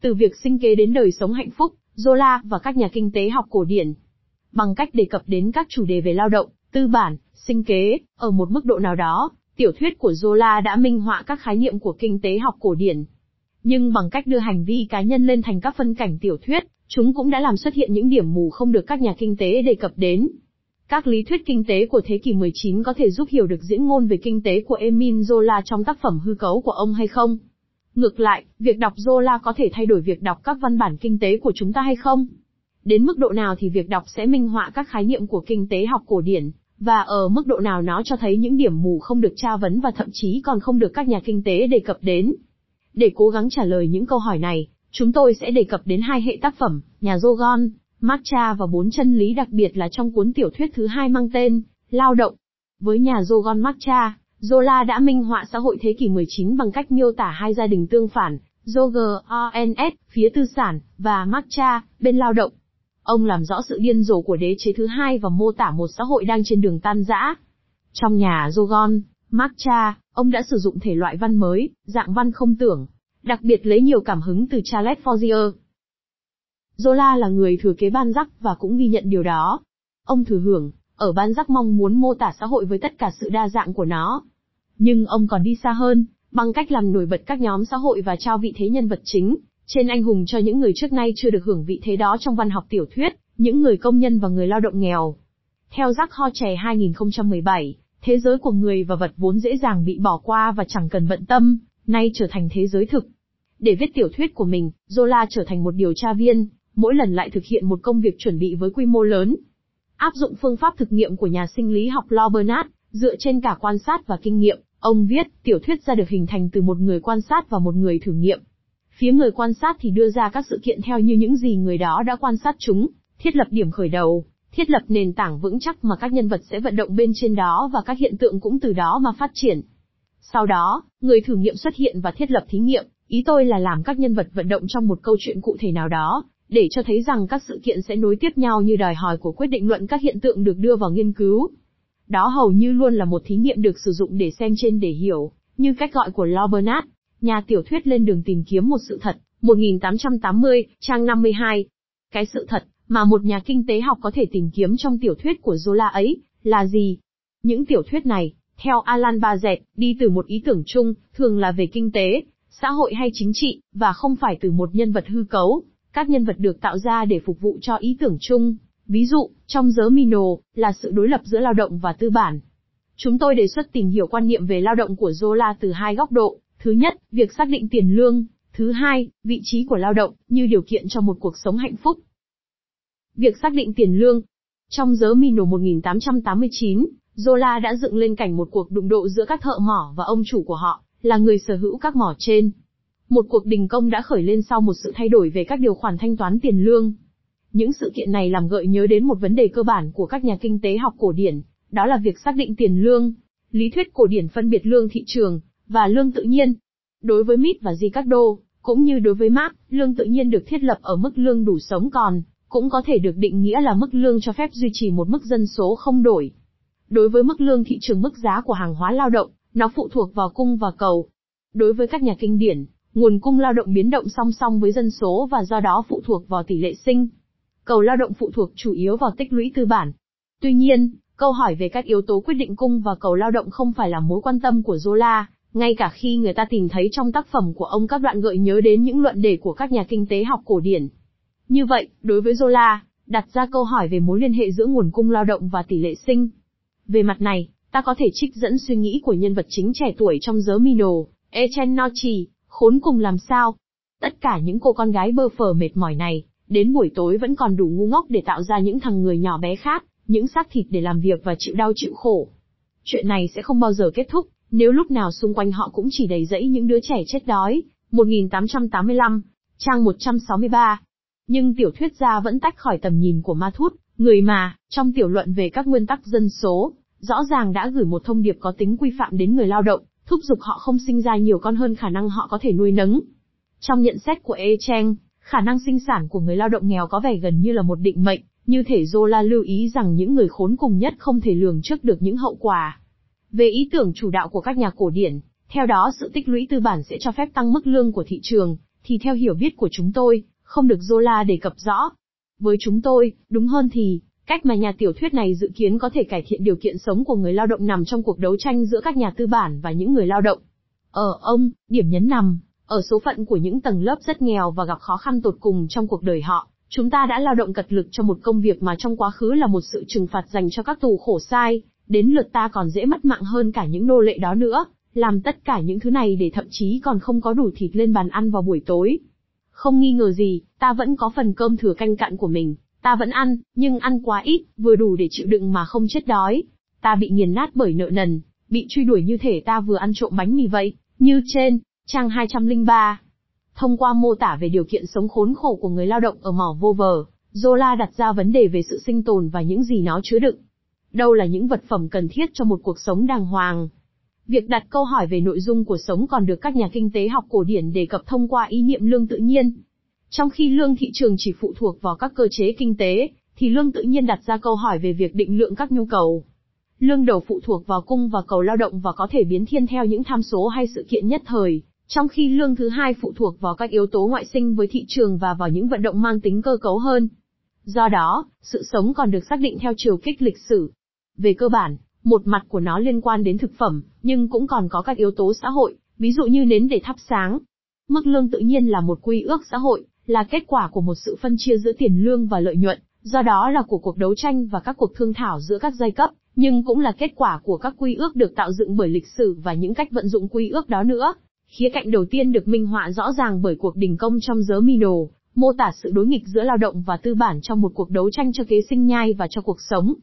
từ việc sinh kế đến đời sống hạnh phúc, Zola và các nhà kinh tế học cổ điển. Bằng cách đề cập đến các chủ đề về lao động, tư bản, sinh kế, ở một mức độ nào đó, tiểu thuyết của Zola đã minh họa các khái niệm của kinh tế học cổ điển. Nhưng bằng cách đưa hành vi cá nhân lên thành các phân cảnh tiểu thuyết, chúng cũng đã làm xuất hiện những điểm mù không được các nhà kinh tế đề cập đến. Các lý thuyết kinh tế của thế kỷ 19 có thể giúp hiểu được diễn ngôn về kinh tế của Emile Zola trong tác phẩm hư cấu của ông hay không? Ngược lại, việc đọc Zola có thể thay đổi việc đọc các văn bản kinh tế của chúng ta hay không? Đến mức độ nào thì việc đọc sẽ minh họa các khái niệm của kinh tế học cổ điển, và ở mức độ nào nó cho thấy những điểm mù không được tra vấn và thậm chí còn không được các nhà kinh tế đề cập đến. Để cố gắng trả lời những câu hỏi này, chúng tôi sẽ đề cập đến hai hệ tác phẩm, nhà Zogon, Matcha và bốn chân lý đặc biệt là trong cuốn tiểu thuyết thứ hai mang tên, Lao động. Với nhà Zogon Matcha, Zola đã minh họa xã hội thế kỷ 19 bằng cách miêu tả hai gia đình tương phản, Zogons phía tư sản, và Matcha, bên lao động. Ông làm rõ sự điên rồ của đế chế thứ hai và mô tả một xã hội đang trên đường tan rã. Trong nhà Jogon, Matcha, ông đã sử dụng thể loại văn mới, dạng văn không tưởng, đặc biệt lấy nhiều cảm hứng từ Charles Fourier. Zola là người thừa kế ban rắc và cũng ghi nhận điều đó. Ông thừa hưởng, ở ban giác mong muốn mô tả xã hội với tất cả sự đa dạng của nó. Nhưng ông còn đi xa hơn, bằng cách làm nổi bật các nhóm xã hội và trao vị thế nhân vật chính, trên anh hùng cho những người trước nay chưa được hưởng vị thế đó trong văn học tiểu thuyết, những người công nhân và người lao động nghèo. Theo Giác Ho 2017, thế giới của người và vật vốn dễ dàng bị bỏ qua và chẳng cần bận tâm, nay trở thành thế giới thực. Để viết tiểu thuyết của mình, Zola trở thành một điều tra viên, mỗi lần lại thực hiện một công việc chuẩn bị với quy mô lớn. Áp dụng phương pháp thực nghiệm của nhà sinh lý học Lo Bernard, dựa trên cả quan sát và kinh nghiệm, ông viết, tiểu thuyết ra được hình thành từ một người quan sát và một người thử nghiệm. Phía người quan sát thì đưa ra các sự kiện theo như những gì người đó đã quan sát chúng, thiết lập điểm khởi đầu, thiết lập nền tảng vững chắc mà các nhân vật sẽ vận động bên trên đó và các hiện tượng cũng từ đó mà phát triển. Sau đó, người thử nghiệm xuất hiện và thiết lập thí nghiệm, ý tôi là làm các nhân vật vận động trong một câu chuyện cụ thể nào đó, để cho thấy rằng các sự kiện sẽ nối tiếp nhau như đòi hỏi của quyết định luận các hiện tượng được đưa vào nghiên cứu. Đó hầu như luôn là một thí nghiệm được sử dụng để xem trên để hiểu, như cách gọi của Lo Bernard, nhà tiểu thuyết lên đường tìm kiếm một sự thật, 1880, trang 52. Cái sự thật, mà một nhà kinh tế học có thể tìm kiếm trong tiểu thuyết của Zola ấy, là gì? Những tiểu thuyết này, theo Alan Bazet, đi từ một ý tưởng chung, thường là về kinh tế, xã hội hay chính trị, và không phải từ một nhân vật hư cấu. Các nhân vật được tạo ra để phục vụ cho ý tưởng chung. Ví dụ, trong giới Mino, là sự đối lập giữa lao động và tư bản. Chúng tôi đề xuất tìm hiểu quan niệm về lao động của Zola từ hai góc độ. Thứ nhất, việc xác định tiền lương. Thứ hai, vị trí của lao động, như điều kiện cho một cuộc sống hạnh phúc. Việc xác định tiền lương. Trong giới Mino 1889, Zola đã dựng lên cảnh một cuộc đụng độ giữa các thợ mỏ và ông chủ của họ, là người sở hữu các mỏ trên. Một cuộc đình công đã khởi lên sau một sự thay đổi về các điều khoản thanh toán tiền lương. Những sự kiện này làm gợi nhớ đến một vấn đề cơ bản của các nhà kinh tế học cổ điển, đó là việc xác định tiền lương. Lý thuyết cổ điển phân biệt lương thị trường và lương tự nhiên. Đối với Mít và Ricardo, cũng như đối với Marx, lương tự nhiên được thiết lập ở mức lương đủ sống còn, cũng có thể được định nghĩa là mức lương cho phép duy trì một mức dân số không đổi. Đối với mức lương thị trường mức giá của hàng hóa lao động, nó phụ thuộc vào cung và cầu. Đối với các nhà kinh điển, nguồn cung lao động biến động song song với dân số và do đó phụ thuộc vào tỷ lệ sinh. Cầu lao động phụ thuộc chủ yếu vào tích lũy tư bản. Tuy nhiên, câu hỏi về các yếu tố quyết định cung và cầu lao động không phải là mối quan tâm của Zola, ngay cả khi người ta tìm thấy trong tác phẩm của ông các đoạn gợi nhớ đến những luận đề của các nhà kinh tế học cổ điển. Như vậy, đối với Zola, đặt ra câu hỏi về mối liên hệ giữa nguồn cung lao động và tỷ lệ sinh. Về mặt này, ta có thể trích dẫn suy nghĩ của nhân vật chính trẻ tuổi trong giới Mino, Echenochi, khốn cùng làm sao. Tất cả những cô con gái bơ phờ mệt mỏi này, đến buổi tối vẫn còn đủ ngu ngốc để tạo ra những thằng người nhỏ bé khác, những xác thịt để làm việc và chịu đau chịu khổ. Chuyện này sẽ không bao giờ kết thúc, nếu lúc nào xung quanh họ cũng chỉ đầy rẫy những đứa trẻ chết đói. 1885, trang 163. Nhưng tiểu thuyết gia vẫn tách khỏi tầm nhìn của ma thút, người mà, trong tiểu luận về các nguyên tắc dân số, rõ ràng đã gửi một thông điệp có tính quy phạm đến người lao động, thúc giục họ không sinh ra nhiều con hơn khả năng họ có thể nuôi nấng. Trong nhận xét của E Cheng, khả năng sinh sản của người lao động nghèo có vẻ gần như là một định mệnh, như thể Zola lưu ý rằng những người khốn cùng nhất không thể lường trước được những hậu quả. Về ý tưởng chủ đạo của các nhà cổ điển, theo đó sự tích lũy tư bản sẽ cho phép tăng mức lương của thị trường, thì theo hiểu biết của chúng tôi, không được Zola đề cập rõ. Với chúng tôi, đúng hơn thì, cách mà nhà tiểu thuyết này dự kiến có thể cải thiện điều kiện sống của người lao động nằm trong cuộc đấu tranh giữa các nhà tư bản và những người lao động. Ở ông, điểm nhấn nằm, ở số phận của những tầng lớp rất nghèo và gặp khó khăn tột cùng trong cuộc đời họ. Chúng ta đã lao động cật lực cho một công việc mà trong quá khứ là một sự trừng phạt dành cho các tù khổ sai, đến lượt ta còn dễ mất mạng hơn cả những nô lệ đó nữa, làm tất cả những thứ này để thậm chí còn không có đủ thịt lên bàn ăn vào buổi tối. Không nghi ngờ gì, ta vẫn có phần cơm thừa canh cặn của mình, ta vẫn ăn, nhưng ăn quá ít, vừa đủ để chịu đựng mà không chết đói. Ta bị nghiền nát bởi nợ nần, bị truy đuổi như thể ta vừa ăn trộm bánh mì vậy, như trên, trang 203. Thông qua mô tả về điều kiện sống khốn khổ của người lao động ở mỏ vô vờ, Zola đặt ra vấn đề về sự sinh tồn và những gì nó chứa đựng. Đâu là những vật phẩm cần thiết cho một cuộc sống đàng hoàng? Việc đặt câu hỏi về nội dung của sống còn được các nhà kinh tế học cổ điển đề cập thông qua ý niệm lương tự nhiên. Trong khi lương thị trường chỉ phụ thuộc vào các cơ chế kinh tế, thì lương tự nhiên đặt ra câu hỏi về việc định lượng các nhu cầu. Lương đầu phụ thuộc vào cung và cầu lao động và có thể biến thiên theo những tham số hay sự kiện nhất thời, trong khi lương thứ hai phụ thuộc vào các yếu tố ngoại sinh với thị trường và vào những vận động mang tính cơ cấu hơn. Do đó, sự sống còn được xác định theo chiều kích lịch sử. Về cơ bản, một mặt của nó liên quan đến thực phẩm, nhưng cũng còn có các yếu tố xã hội, ví dụ như nến để thắp sáng. Mức lương tự nhiên là một quy ước xã hội, là kết quả của một sự phân chia giữa tiền lương và lợi nhuận, do đó là của cuộc đấu tranh và các cuộc thương thảo giữa các giai cấp, nhưng cũng là kết quả của các quy ước được tạo dựng bởi lịch sử và những cách vận dụng quy ước đó nữa. Khía cạnh đầu tiên được minh họa rõ ràng bởi cuộc đình công trong giới Mino, mô tả sự đối nghịch giữa lao động và tư bản trong một cuộc đấu tranh cho kế sinh nhai và cho cuộc sống.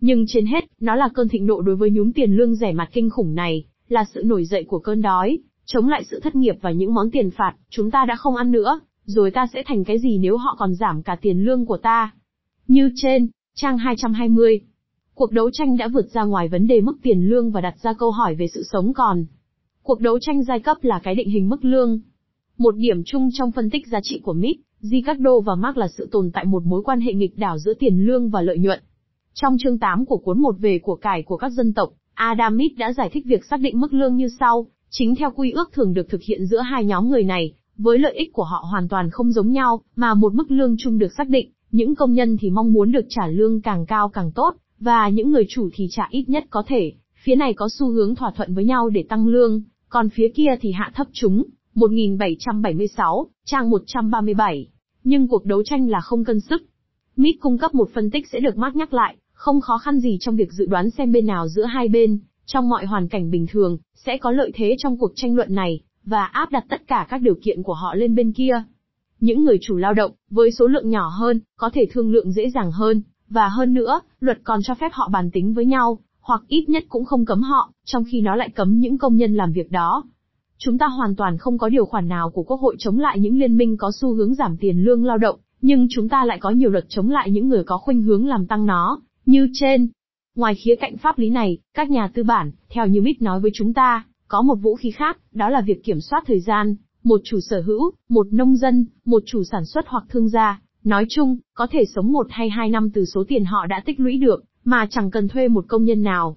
Nhưng trên hết, nó là cơn thịnh nộ đối với nhúm tiền lương rẻ mặt kinh khủng này, là sự nổi dậy của cơn đói, chống lại sự thất nghiệp và những món tiền phạt, chúng ta đã không ăn nữa, rồi ta sẽ thành cái gì nếu họ còn giảm cả tiền lương của ta. Như trên, trang 220. Cuộc đấu tranh đã vượt ra ngoài vấn đề mức tiền lương và đặt ra câu hỏi về sự sống còn. Cuộc đấu tranh giai cấp là cái định hình mức lương. Một điểm chung trong phân tích giá trị của Mitt, Ricardo và Marx là sự tồn tại một mối quan hệ nghịch đảo giữa tiền lương và lợi nhuận. Trong chương 8 của cuốn một về của cải của các dân tộc, Adam Smith đã giải thích việc xác định mức lương như sau, chính theo quy ước thường được thực hiện giữa hai nhóm người này, với lợi ích của họ hoàn toàn không giống nhau, mà một mức lương chung được xác định, những công nhân thì mong muốn được trả lương càng cao càng tốt, và những người chủ thì trả ít nhất có thể, phía này có xu hướng thỏa thuận với nhau để tăng lương, còn phía kia thì hạ thấp chúng. 1776, trang 137. Nhưng cuộc đấu tranh là không cân sức. Mít cung cấp một phân tích sẽ được mát nhắc lại, không khó khăn gì trong việc dự đoán xem bên nào giữa hai bên, trong mọi hoàn cảnh bình thường, sẽ có lợi thế trong cuộc tranh luận này, và áp đặt tất cả các điều kiện của họ lên bên kia. Những người chủ lao động, với số lượng nhỏ hơn, có thể thương lượng dễ dàng hơn, và hơn nữa, luật còn cho phép họ bàn tính với nhau, hoặc ít nhất cũng không cấm họ, trong khi nó lại cấm những công nhân làm việc đó. Chúng ta hoàn toàn không có điều khoản nào của Quốc hội chống lại những liên minh có xu hướng giảm tiền lương lao động, nhưng chúng ta lại có nhiều luật chống lại những người có khuynh hướng làm tăng nó, như trên. Ngoài khía cạnh pháp lý này, các nhà tư bản, theo như Mitt nói với chúng ta, có một vũ khí khác, đó là việc kiểm soát thời gian. Một chủ sở hữu, một nông dân, một chủ sản xuất hoặc thương gia, nói chung, có thể sống một hay hai năm từ số tiền họ đã tích lũy được, mà chẳng cần thuê một công nhân nào.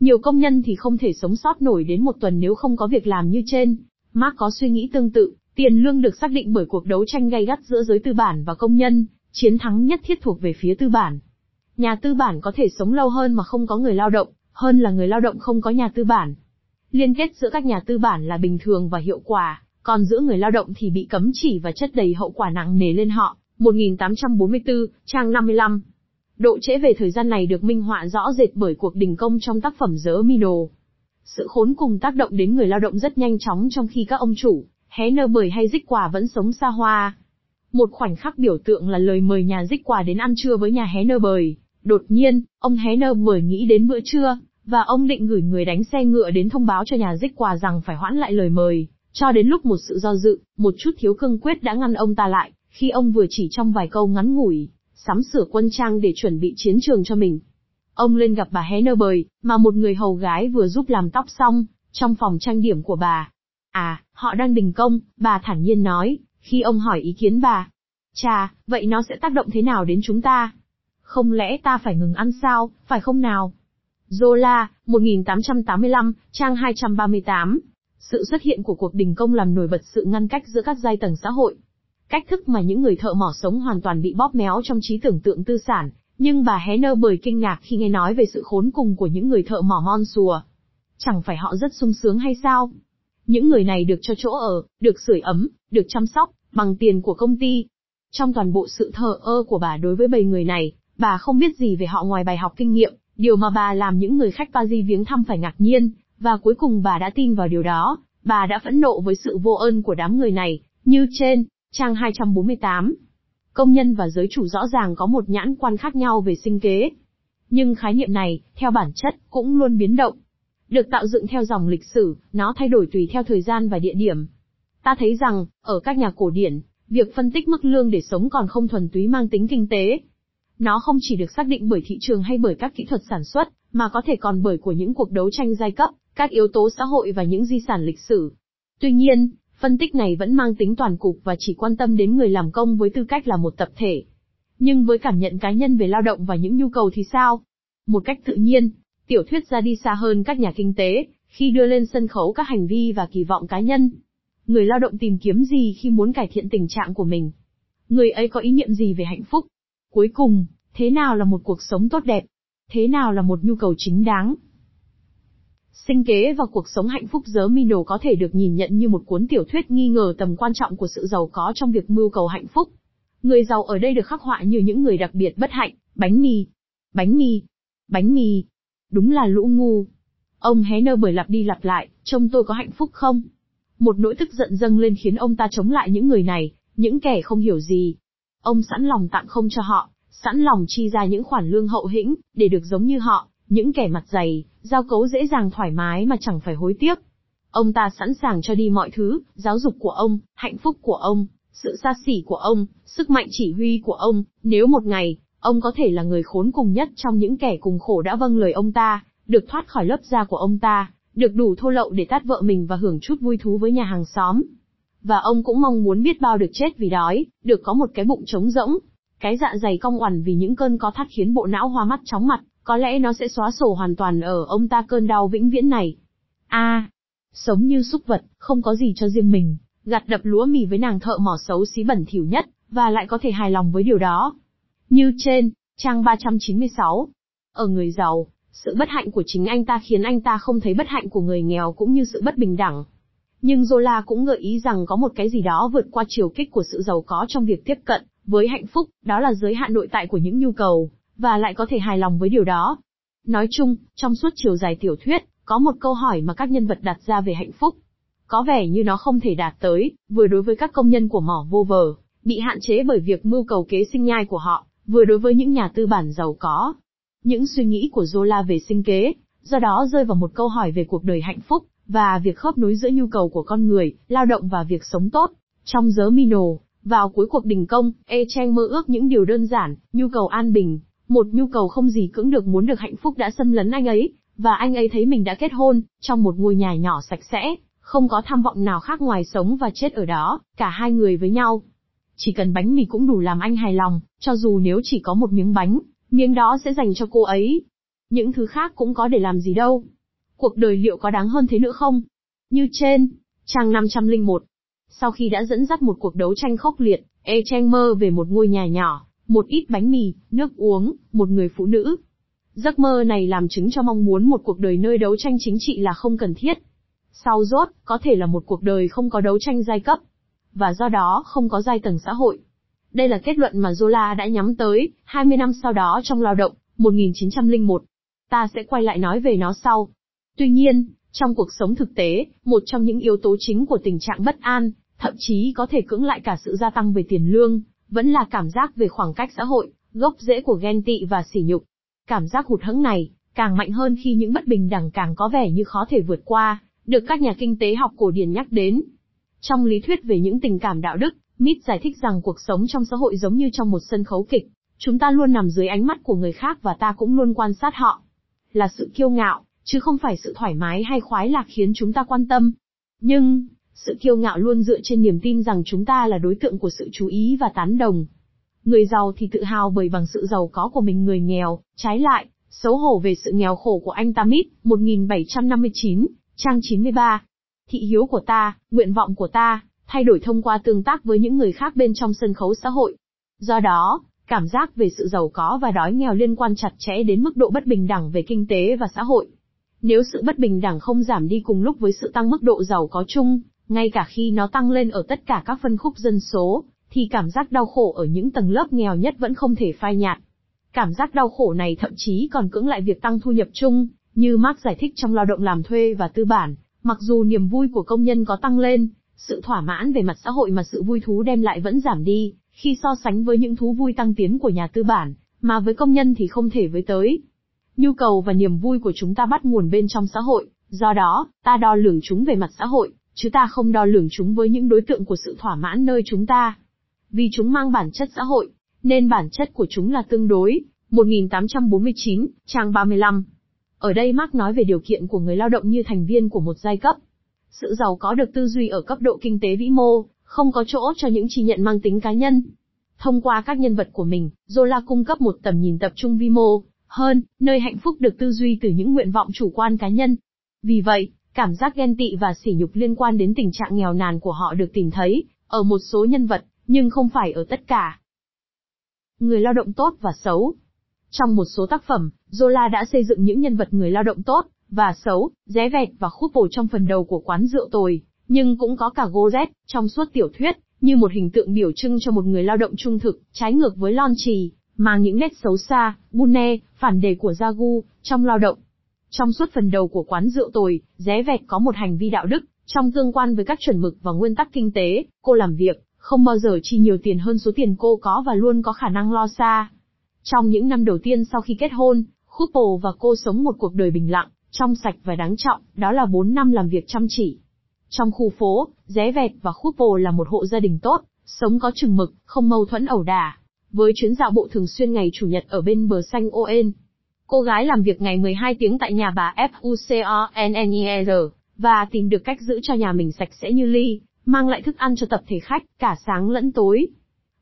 Nhiều công nhân thì không thể sống sót nổi đến một tuần nếu không có việc làm như trên. Mark có suy nghĩ tương tự, tiền lương được xác định bởi cuộc đấu tranh gay gắt giữa giới tư bản và công nhân, chiến thắng nhất thiết thuộc về phía tư bản. Nhà tư bản có thể sống lâu hơn mà không có người lao động, hơn là người lao động không có nhà tư bản. Liên kết giữa các nhà tư bản là bình thường và hiệu quả, còn giữa người lao động thì bị cấm chỉ và chất đầy hậu quả nặng nề lên họ. 1844, trang 55. Độ trễ về thời gian này được minh họa rõ rệt bởi cuộc đình công trong tác phẩm Giớ Mino. Sự khốn cùng tác động đến người lao động rất nhanh chóng trong khi các ông chủ, hé nơ bời hay dích quà vẫn sống xa hoa. Một khoảnh khắc biểu tượng là lời mời nhà dích quà đến ăn trưa với nhà hé nơ bời. Đột nhiên, ông hé nơ bời nghĩ đến bữa trưa, và ông định gửi người đánh xe ngựa đến thông báo cho nhà dích quà rằng phải hoãn lại lời mời, cho đến lúc một sự do dự, một chút thiếu cương quyết đã ngăn ông ta lại, khi ông vừa chỉ trong vài câu ngắn ngủi, sắm sửa quân trang để chuẩn bị chiến trường cho mình. Ông lên gặp bà hé nơ bời, mà một người hầu gái vừa giúp làm tóc xong, trong phòng trang điểm của bà. À, họ đang đình công, bà thản nhiên nói, khi ông hỏi ý kiến bà. Chà, vậy nó sẽ tác động thế nào đến chúng ta? Không lẽ ta phải ngừng ăn sao, phải không nào? Zola, 1885, trang 238. Sự xuất hiện của cuộc đình công làm nổi bật sự ngăn cách giữa các giai tầng xã hội. Cách thức mà những người thợ mỏ sống hoàn toàn bị bóp méo trong trí tưởng tượng tư sản, nhưng bà Henner bởi kinh ngạc khi nghe nói về sự khốn cùng của những người thợ mỏ mon sùa. Chẳng phải họ rất sung sướng hay sao? Những người này được cho chỗ ở, được sưởi ấm, được chăm sóc, bằng tiền của công ty. Trong toàn bộ sự thờ ơ của bà đối với bầy người này, bà không biết gì về họ ngoài bài học kinh nghiệm, điều mà bà làm những người khách Paris viếng thăm phải ngạc nhiên, và cuối cùng bà đã tin vào điều đó, bà đã phẫn nộ với sự vô ơn của đám người này, như trên, trang 248. Công nhân và giới chủ rõ ràng có một nhãn quan khác nhau về sinh kế. Nhưng khái niệm này, theo bản chất, cũng luôn biến động. Được tạo dựng theo dòng lịch sử, nó thay đổi tùy theo thời gian và địa điểm. Ta thấy rằng, ở các nhà cổ điển, việc phân tích mức lương để sống còn không thuần túy mang tính kinh tế. Nó không chỉ được xác định bởi thị trường hay bởi các kỹ thuật sản xuất, mà có thể còn bởi của những cuộc đấu tranh giai cấp, các yếu tố xã hội và những di sản lịch sử. Tuy nhiên, phân tích này vẫn mang tính toàn cục và chỉ quan tâm đến người làm công với tư cách là một tập thể. Nhưng với cảm nhận cá nhân về lao động và những nhu cầu thì sao? Một cách tự nhiên, tiểu thuyết ra đi xa hơn các nhà kinh tế, khi đưa lên sân khấu các hành vi và kỳ vọng cá nhân. Người lao động tìm kiếm gì khi muốn cải thiện tình trạng của mình? Người ấy có ý niệm gì về hạnh phúc? Cuối cùng, thế nào là một cuộc sống tốt đẹp? Thế nào là một nhu cầu chính đáng? Sinh kế và cuộc sống hạnh phúc dớ Mino có thể được nhìn nhận như một cuốn tiểu thuyết nghi ngờ tầm quan trọng của sự giàu có trong việc mưu cầu hạnh phúc. Người giàu ở đây được khắc họa như những người đặc biệt bất hạnh, bánh mì, bánh mì, bánh mì. Đúng là lũ ngu. Ông hé nơ bởi lặp đi lặp lại, trông tôi có hạnh phúc không? Một nỗi tức giận dâng lên khiến ông ta chống lại những người này, những kẻ không hiểu gì. Ông sẵn lòng tặng không cho họ, sẵn lòng chi ra những khoản lương hậu hĩnh, để được giống như họ, những kẻ mặt dày, giao cấu dễ dàng thoải mái mà chẳng phải hối tiếc. Ông ta sẵn sàng cho đi mọi thứ, giáo dục của ông, hạnh phúc của ông, sự xa xỉ của ông, sức mạnh chỉ huy của ông, nếu một ngày, ông có thể là người khốn cùng nhất trong những kẻ cùng khổ đã vâng lời ông ta, được thoát khỏi lớp da của ông ta, được đủ thô lậu để tát vợ mình và hưởng chút vui thú với nhà hàng xóm. Và ông cũng mong muốn biết bao được chết vì đói, được có một cái bụng trống rỗng, cái dạ dày cong oằn vì những cơn có thắt khiến bộ não hoa mắt chóng mặt, có lẽ nó sẽ xóa sổ hoàn toàn ở ông ta cơn đau vĩnh viễn này. A, sống như súc vật, không có gì cho riêng mình, gặt đập lúa mì với nàng thợ mỏ xấu xí bẩn thỉu nhất, và lại có thể hài lòng với điều đó. Như trên, trang 396. Ở người giàu, sự bất hạnh của chính anh ta khiến anh ta không thấy bất hạnh của người nghèo cũng như sự bất bình đẳng. Nhưng Zola cũng gợi ý rằng có một cái gì đó vượt qua chiều kích của sự giàu có trong việc tiếp cận với hạnh phúc, đó là giới hạn nội tại của những nhu cầu, và lại có thể hài lòng với điều đó. Nói chung, trong suốt chiều dài tiểu thuyết, có một câu hỏi mà các nhân vật đặt ra về hạnh phúc. Có vẻ như nó không thể đạt tới, vừa đối với các công nhân của mỏ vô vờ, bị hạn chế bởi việc mưu cầu kế sinh nhai của họ, vừa đối với những nhà tư bản giàu có. Những suy nghĩ của Zola về sinh kế, do đó rơi vào một câu hỏi về cuộc đời hạnh phúc, và việc khớp nối giữa nhu cầu của con người, lao động và việc sống tốt. Trong giới Mino, vào cuối cuộc đình công, E Cheng mơ ước những điều đơn giản, nhu cầu an bình, một nhu cầu không gì cưỡng được muốn được hạnh phúc đã xâm lấn anh ấy, và anh ấy thấy mình đã kết hôn, trong một ngôi nhà nhỏ sạch sẽ, không có tham vọng nào khác ngoài sống và chết ở đó, cả hai người với nhau. Chỉ cần bánh mì cũng đủ làm anh hài lòng, cho dù nếu chỉ có một miếng bánh, miếng đó sẽ dành cho cô ấy. Những thứ khác cũng có để làm gì đâu. Cuộc đời liệu có đáng hơn thế nữa không? Như trên, trang 501. Sau khi đã dẫn dắt một cuộc đấu tranh khốc liệt, E Cheng mơ về một ngôi nhà nhỏ, một ít bánh mì, nước uống, một người phụ nữ. Giấc mơ này làm chứng cho mong muốn một cuộc đời nơi đấu tranh chính trị là không cần thiết. Sau rốt, có thể là một cuộc đời không có đấu tranh giai cấp, và do đó không có giai tầng xã hội. Đây là kết luận mà Zola đã nhắm tới, 20 năm sau đó trong lao động, 1901. Ta sẽ quay lại nói về nó sau. Tuy nhiên, trong cuộc sống thực tế, một trong những yếu tố chính của tình trạng bất an, thậm chí có thể cưỡng lại cả sự gia tăng về tiền lương, vẫn là cảm giác về khoảng cách xã hội, gốc rễ của ghen tị và sỉ nhục. Cảm giác hụt hẫng này, càng mạnh hơn khi những bất bình đẳng càng có vẻ như khó thể vượt qua, được các nhà kinh tế học cổ điển nhắc đến. Trong lý thuyết về những tình cảm đạo đức, Mít giải thích rằng cuộc sống trong xã hội giống như trong một sân khấu kịch, chúng ta luôn nằm dưới ánh mắt của người khác và ta cũng luôn quan sát họ. Là sự kiêu ngạo, chứ không phải sự thoải mái hay khoái lạc khiến chúng ta quan tâm. Nhưng, sự kiêu ngạo luôn dựa trên niềm tin rằng chúng ta là đối tượng của sự chú ý và tán đồng. Người giàu thì tự hào bởi bằng sự giàu có của mình người nghèo, trái lại, xấu hổ về sự nghèo khổ của anh Tamit, 1759, trang 93. thị hiếu của ta, nguyện vọng của ta, thay đổi thông qua tương tác với những người khác bên trong sân khấu xã hội. Do đó, cảm giác về sự giàu có và đói nghèo liên quan chặt chẽ đến mức độ bất bình đẳng về kinh tế và xã hội. Nếu sự bất bình đẳng không giảm đi cùng lúc với sự tăng mức độ giàu có chung, ngay cả khi nó tăng lên ở tất cả các phân khúc dân số, thì cảm giác đau khổ ở những tầng lớp nghèo nhất vẫn không thể phai nhạt. Cảm giác đau khổ này thậm chí còn cưỡng lại việc tăng thu nhập chung, như Marx giải thích trong lao động làm thuê và tư bản, mặc dù niềm vui của công nhân có tăng lên, sự thỏa mãn về mặt xã hội mà sự vui thú đem lại vẫn giảm đi, khi so sánh với những thú vui tăng tiến của nhà tư bản, mà với công nhân thì không thể với tới. Nhu cầu và niềm vui của chúng ta bắt nguồn bên trong xã hội, do đó, ta đo lường chúng về mặt xã hội, chứ ta không đo lường chúng với những đối tượng của sự thỏa mãn nơi chúng ta. Vì chúng mang bản chất xã hội, nên bản chất của chúng là tương đối. 1849, trang 35. Ở đây Mark nói về điều kiện của người lao động như thành viên của một giai cấp. Sự giàu có được tư duy ở cấp độ kinh tế vĩ mô, không có chỗ cho những chỉ nhận mang tính cá nhân. Thông qua các nhân vật của mình, Zola cung cấp một tầm nhìn tập trung vi mô, hơn, nơi hạnh phúc được tư duy từ những nguyện vọng chủ quan cá nhân. Vì vậy, cảm giác ghen tị và sỉ nhục liên quan đến tình trạng nghèo nàn của họ được tìm thấy, ở một số nhân vật, nhưng không phải ở tất cả. Người lao động tốt và xấu Trong một số tác phẩm, Zola đã xây dựng những nhân vật người lao động tốt, và xấu, ré vẹt và khúc bổ trong phần đầu của quán rượu tồi, nhưng cũng có cả Gozet, trong suốt tiểu thuyết, như một hình tượng biểu trưng cho một người lao động trung thực, trái ngược với Lon Trì, mang những nét xấu xa, bune, phản đề của Jagu, trong lao động. Trong suốt phần đầu của quán rượu tồi, ré vẹt có một hành vi đạo đức, trong tương quan với các chuẩn mực và nguyên tắc kinh tế, cô làm việc, không bao giờ chi nhiều tiền hơn số tiền cô có và luôn có khả năng lo xa. Trong những năm đầu tiên sau khi kết hôn, Couple và cô sống một cuộc đời bình lặng, trong sạch và đáng trọng, đó là 4 năm làm việc chăm chỉ. Trong khu phố, Ré Vẹt và Couple là một hộ gia đình tốt, sống có chừng mực, không mâu thuẫn ẩu đả. Với chuyến dạo bộ thường xuyên ngày Chủ nhật ở bên bờ xanh Oen. Cô gái làm việc ngày 12 tiếng tại nhà bà FUCONNER, và tìm được cách giữ cho nhà mình sạch sẽ như ly, mang lại thức ăn cho tập thể khách, cả sáng lẫn tối.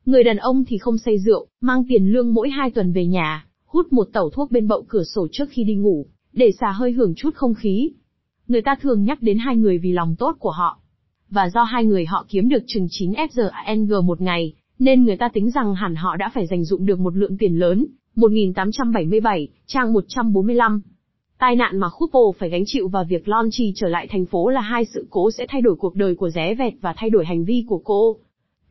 Người đàn ông thì không say rượu, mang tiền lương mỗi hai tuần về nhà, hút một tẩu thuốc bên bậu cửa sổ trước khi đi ngủ, để xả hơi hưởng chút không khí. Người ta thường nhắc đến hai người vì lòng tốt của họ. Và do hai người họ kiếm được chừng 9 FGANG một ngày, nên người ta tính rằng hẳn họ đã phải dành dụng được một lượng tiền lớn, 1877, trang 145. Tai nạn mà Cooper phải gánh chịu và việc Lon Chi trở lại thành phố là hai sự cố sẽ thay đổi cuộc đời của ré vẹt và thay đổi hành vi của cô.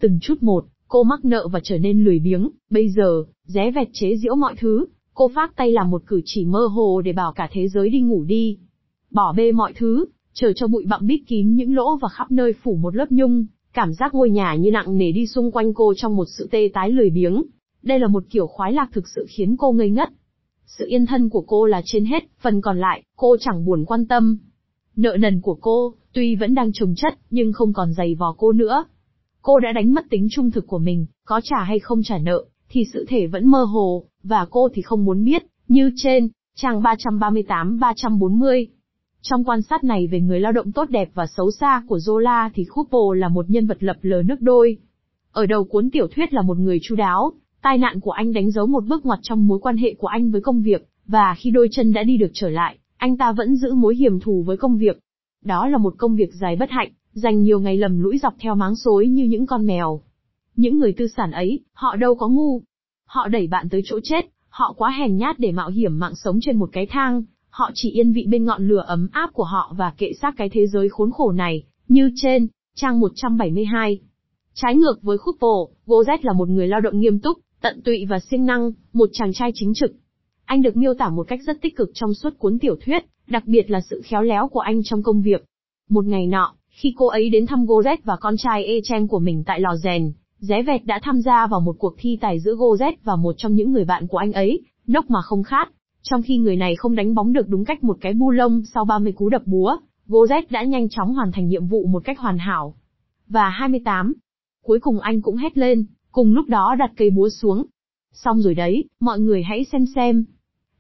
Từng chút một, cô mắc nợ và trở nên lười biếng, bây giờ, ré vẹt chế giễu mọi thứ, cô phát tay làm một cử chỉ mơ hồ để bảo cả thế giới đi ngủ đi. Bỏ bê mọi thứ, chờ cho bụi bặm bít kín những lỗ và khắp nơi phủ một lớp nhung, cảm giác ngôi nhà như nặng nề đi xung quanh cô trong một sự tê tái lười biếng. Đây là một kiểu khoái lạc thực sự khiến cô ngây ngất. Sự yên thân của cô là trên hết, phần còn lại, cô chẳng buồn quan tâm. Nợ nần của cô, tuy vẫn đang trồng chất, nhưng không còn dày vò cô nữa. Cô đã đánh mất tính trung thực của mình, có trả hay không trả nợ, thì sự thể vẫn mơ hồ, và cô thì không muốn biết, như trên, trang 338-340. Trong quan sát này về người lao động tốt đẹp và xấu xa của Zola thì Couple là một nhân vật lập lờ nước đôi. Ở đầu cuốn tiểu thuyết là một người chu đáo, tai nạn của anh đánh dấu một bước ngoặt trong mối quan hệ của anh với công việc, và khi đôi chân đã đi được trở lại, anh ta vẫn giữ mối hiểm thù với công việc. Đó là một công việc dài bất hạnh, dành nhiều ngày lầm lũi dọc theo máng xối như những con mèo. Những người tư sản ấy, họ đâu có ngu. Họ đẩy bạn tới chỗ chết, họ quá hèn nhát để mạo hiểm mạng sống trên một cái thang, họ chỉ yên vị bên ngọn lửa ấm áp của họ và kệ xác cái thế giới khốn khổ này, như trên, trang 172. Trái ngược với khúc bổ, Gozet là một người lao động nghiêm túc, tận tụy và siêng năng, một chàng trai chính trực. Anh được miêu tả một cách rất tích cực trong suốt cuốn tiểu thuyết, đặc biệt là sự khéo léo của anh trong công việc. Một ngày nọ, khi cô ấy đến thăm Gozet và con trai Echen của mình tại lò rèn, Ré Vẹt đã tham gia vào một cuộc thi tài giữa Gozet và một trong những người bạn của anh ấy, nốc mà không khát. Trong khi người này không đánh bóng được đúng cách một cái bu lông sau 30 cú đập búa, Gozet đã nhanh chóng hoàn thành nhiệm vụ một cách hoàn hảo. Và 28. Cuối cùng anh cũng hét lên, cùng lúc đó đặt cây búa xuống. Xong rồi đấy, mọi người hãy xem xem.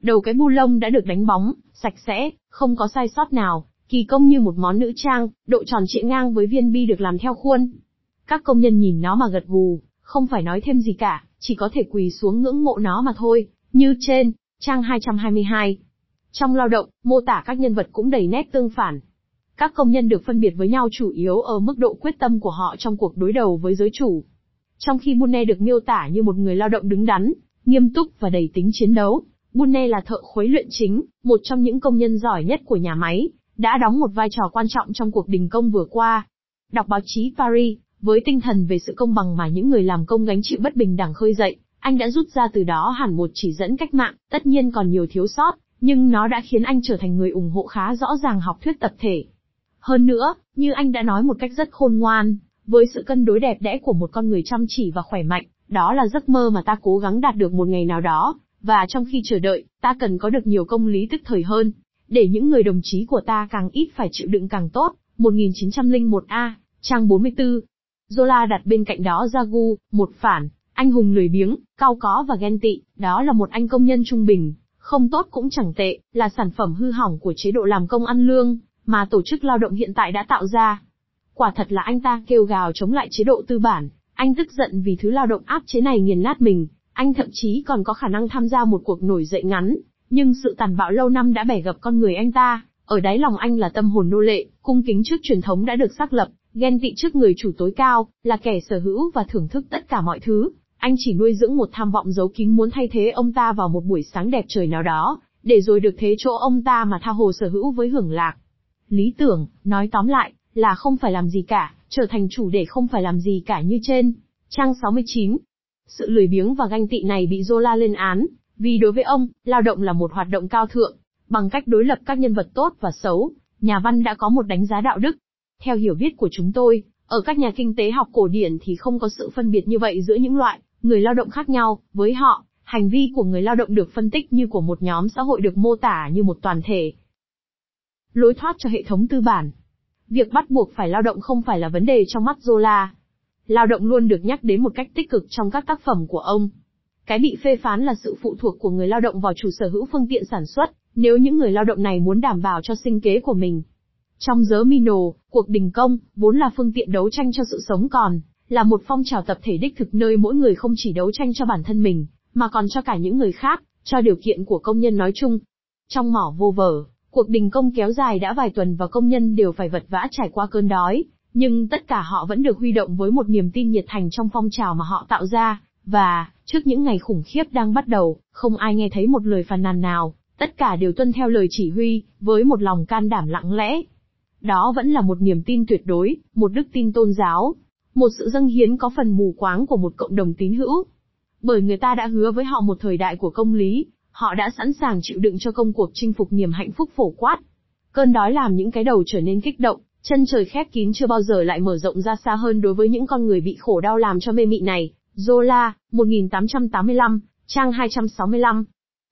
Đầu cái bu lông đã được đánh bóng, sạch sẽ, không có sai sót nào, kỳ công như một món nữ trang, độ tròn trịa ngang với viên bi được làm theo khuôn. Các công nhân nhìn nó mà gật gù, không phải nói thêm gì cả, chỉ có thể quỳ xuống ngưỡng mộ nó mà thôi, như trên, trang 222. Trong lao động, mô tả các nhân vật cũng đầy nét tương phản. Các công nhân được phân biệt với nhau chủ yếu ở mức độ quyết tâm của họ trong cuộc đối đầu với giới chủ. Trong khi Bunne được miêu tả như một người lao động đứng đắn, nghiêm túc và đầy tính chiến đấu, Bunne là thợ khuấy luyện chính, một trong những công nhân giỏi nhất của nhà máy, đã đóng một vai trò quan trọng trong cuộc đình công vừa qua. Đọc báo chí Paris, với tinh thần về sự công bằng mà những người làm công gánh chịu bất bình đẳng khơi dậy, anh đã rút ra từ đó hẳn một chỉ dẫn cách mạng, tất nhiên còn nhiều thiếu sót, nhưng nó đã khiến anh trở thành người ủng hộ khá rõ ràng học thuyết tập thể. Hơn nữa, như anh đã nói một cách rất khôn ngoan, với sự cân đối đẹp đẽ của một con người chăm chỉ và khỏe mạnh, đó là giấc mơ mà ta cố gắng đạt được một ngày nào đó, và trong khi chờ đợi, ta cần có được nhiều công lý tức thời hơn, để những người đồng chí của ta càng ít phải chịu đựng càng tốt. 1901A, trang 44. Zola đặt bên cạnh đó Jagu, một phản, anh hùng lười biếng, cao có và ghen tị, đó là một anh công nhân trung bình, không tốt cũng chẳng tệ, là sản phẩm hư hỏng của chế độ làm công ăn lương, mà tổ chức lao động hiện tại đã tạo ra. Quả thật là anh ta kêu gào chống lại chế độ tư bản, anh tức giận vì thứ lao động áp chế này nghiền nát mình, anh thậm chí còn có khả năng tham gia một cuộc nổi dậy ngắn, nhưng sự tàn bạo lâu năm đã bẻ gập con người anh ta, ở đáy lòng anh là tâm hồn nô lệ, cung kính trước truyền thống đã được xác lập, ghen tị trước người chủ tối cao, là kẻ sở hữu và thưởng thức tất cả mọi thứ. Anh chỉ nuôi dưỡng một tham vọng giấu kín muốn thay thế ông ta vào một buổi sáng đẹp trời nào đó, để rồi được thế chỗ ông ta mà tha hồ sở hữu với hưởng lạc. Lý tưởng, nói tóm lại, là không phải làm gì cả, trở thành chủ để không phải làm gì cả như trên. Trang 69. Sự lười biếng và ganh tị này bị Zola lên án, vì đối với ông, lao động là một hoạt động cao thượng. Bằng cách đối lập các nhân vật tốt và xấu, nhà văn đã có một đánh giá đạo đức. Theo hiểu biết của chúng tôi, ở các nhà kinh tế học cổ điển thì không có sự phân biệt như vậy giữa những loại người lao động khác nhau, với họ, hành vi của người lao động được phân tích như của một nhóm xã hội được mô tả như một toàn thể. Lối thoát cho hệ thống tư bản Việc bắt buộc phải lao động không phải là vấn đề trong mắt Zola. Lao động luôn được nhắc đến một cách tích cực trong các tác phẩm của ông. Cái bị phê phán là sự phụ thuộc của người lao động vào chủ sở hữu phương tiện sản xuất, nếu những người lao động này muốn đảm bảo cho sinh kế của mình. Trong giới Mino, cuộc đình công, vốn là phương tiện đấu tranh cho sự sống còn, là một phong trào tập thể đích thực nơi mỗi người không chỉ đấu tranh cho bản thân mình, mà còn cho cả những người khác, cho điều kiện của công nhân nói chung. Trong mỏ vô vở, cuộc đình công kéo dài đã vài tuần và công nhân đều phải vật vã trải qua cơn đói, nhưng tất cả họ vẫn được huy động với một niềm tin nhiệt thành trong phong trào mà họ tạo ra, và, trước những ngày khủng khiếp đang bắt đầu, không ai nghe thấy một lời phàn nàn nào, tất cả đều tuân theo lời chỉ huy, với một lòng can đảm lặng lẽ. Đó vẫn là một niềm tin tuyệt đối, một đức tin tôn giáo, một sự dâng hiến có phần mù quáng của một cộng đồng tín hữu. Bởi người ta đã hứa với họ một thời đại của công lý, họ đã sẵn sàng chịu đựng cho công cuộc chinh phục niềm hạnh phúc phổ quát. Cơn đói làm những cái đầu trở nên kích động, chân trời khép kín chưa bao giờ lại mở rộng ra xa hơn đối với những con người bị khổ đau làm cho mê mị này. Zola, 1885, trang 265.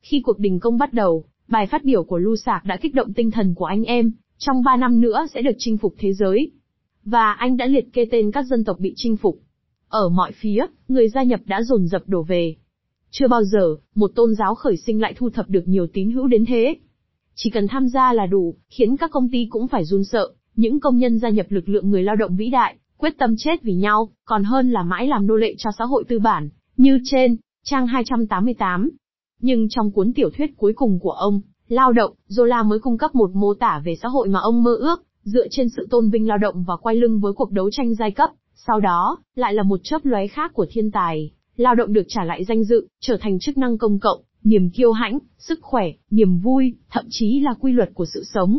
Khi cuộc đình công bắt đầu, bài phát biểu của Lu Sạc đã kích động tinh thần của anh em, trong 3 năm nữa sẽ được chinh phục thế giới. Và anh đã liệt kê tên các dân tộc bị chinh phục. Ở mọi phía, người gia nhập đã dồn dập đổ về. Chưa bao giờ, một tôn giáo khởi sinh lại thu thập được nhiều tín hữu đến thế. Chỉ cần tham gia là đủ, khiến các công ty cũng phải run sợ, những công nhân gia nhập lực lượng người lao động vĩ đại, quyết tâm chết vì nhau, còn hơn là mãi làm nô lệ cho xã hội tư bản, như trên, trang 288. Nhưng trong cuốn tiểu thuyết cuối cùng của ông, Lao động, Zola mới cung cấp một mô tả về xã hội mà ông mơ ước, dựa trên sự tôn vinh lao động và quay lưng với cuộc đấu tranh giai cấp, sau đó, lại là một chớp lóe khác của thiên tài. Lao động được trả lại danh dự, trở thành chức năng công cộng, niềm kiêu hãnh, sức khỏe, niềm vui, thậm chí là quy luật của sự sống.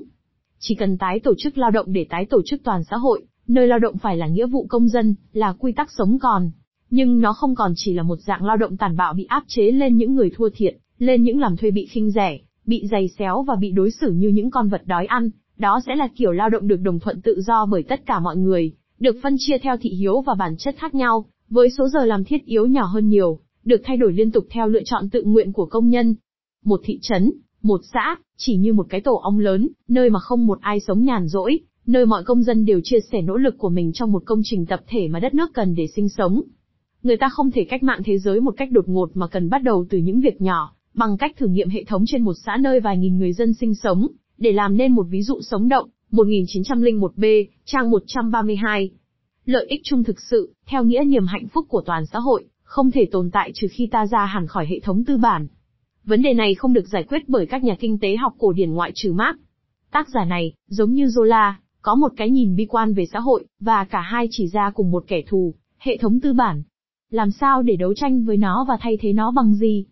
Chỉ cần tái tổ chức lao động để tái tổ chức toàn xã hội, nơi lao động phải là nghĩa vụ công dân, là quy tắc sống còn. Nhưng nó không còn chỉ là một dạng lao động tàn bạo bị áp chế lên những người thua thiệt, lên những làm thuê bị khinh rẻ, bị giày xéo và bị đối xử như những con vật đói ăn, đó sẽ là kiểu lao động được đồng thuận tự do bởi tất cả mọi người, được phân chia theo thị hiếu và bản chất khác nhau, với số giờ làm thiết yếu nhỏ hơn nhiều, được thay đổi liên tục theo lựa chọn tự nguyện của công nhân. Một thị trấn, một xã, chỉ như một cái tổ ong lớn, nơi mà không một ai sống nhàn rỗi, nơi mọi công dân đều chia sẻ nỗ lực của mình trong một công trình tập thể mà đất nước cần để sinh sống. Người ta không thể cách mạng thế giới một cách đột ngột mà cần bắt đầu từ những việc nhỏ, bằng cách thử nghiệm hệ thống trên một xã nơi vài nghìn người dân sinh sống, để làm nên một ví dụ sống động. 1901B, trang 132. Lợi ích chung thực sự, theo nghĩa niềm hạnh phúc của toàn xã hội, không thể tồn tại trừ khi ta ra hẳn khỏi hệ thống tư bản. Vấn đề này không được giải quyết bởi các nhà kinh tế học cổ điển ngoại trừ Marx. Tác giả này, giống như Zola, có một cái nhìn bi quan về xã hội, và cả hai chỉ ra cùng một kẻ thù, hệ thống tư bản. Làm sao để đấu tranh với nó và thay thế nó bằng gì?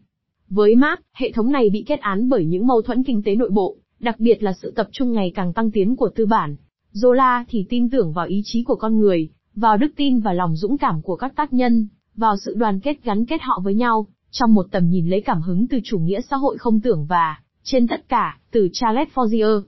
Với Marx, hệ thống này bị kết án bởi những mâu thuẫn kinh tế nội bộ, đặc biệt là sự tập trung ngày càng tăng tiến của tư bản. Zola thì tin tưởng vào ý chí của con người, vào đức tin và lòng dũng cảm của các tác nhân, vào sự đoàn kết gắn kết họ với nhau, trong một tầm nhìn lấy cảm hứng từ chủ nghĩa xã hội không tưởng và, trên tất cả, từ Charles Fourier.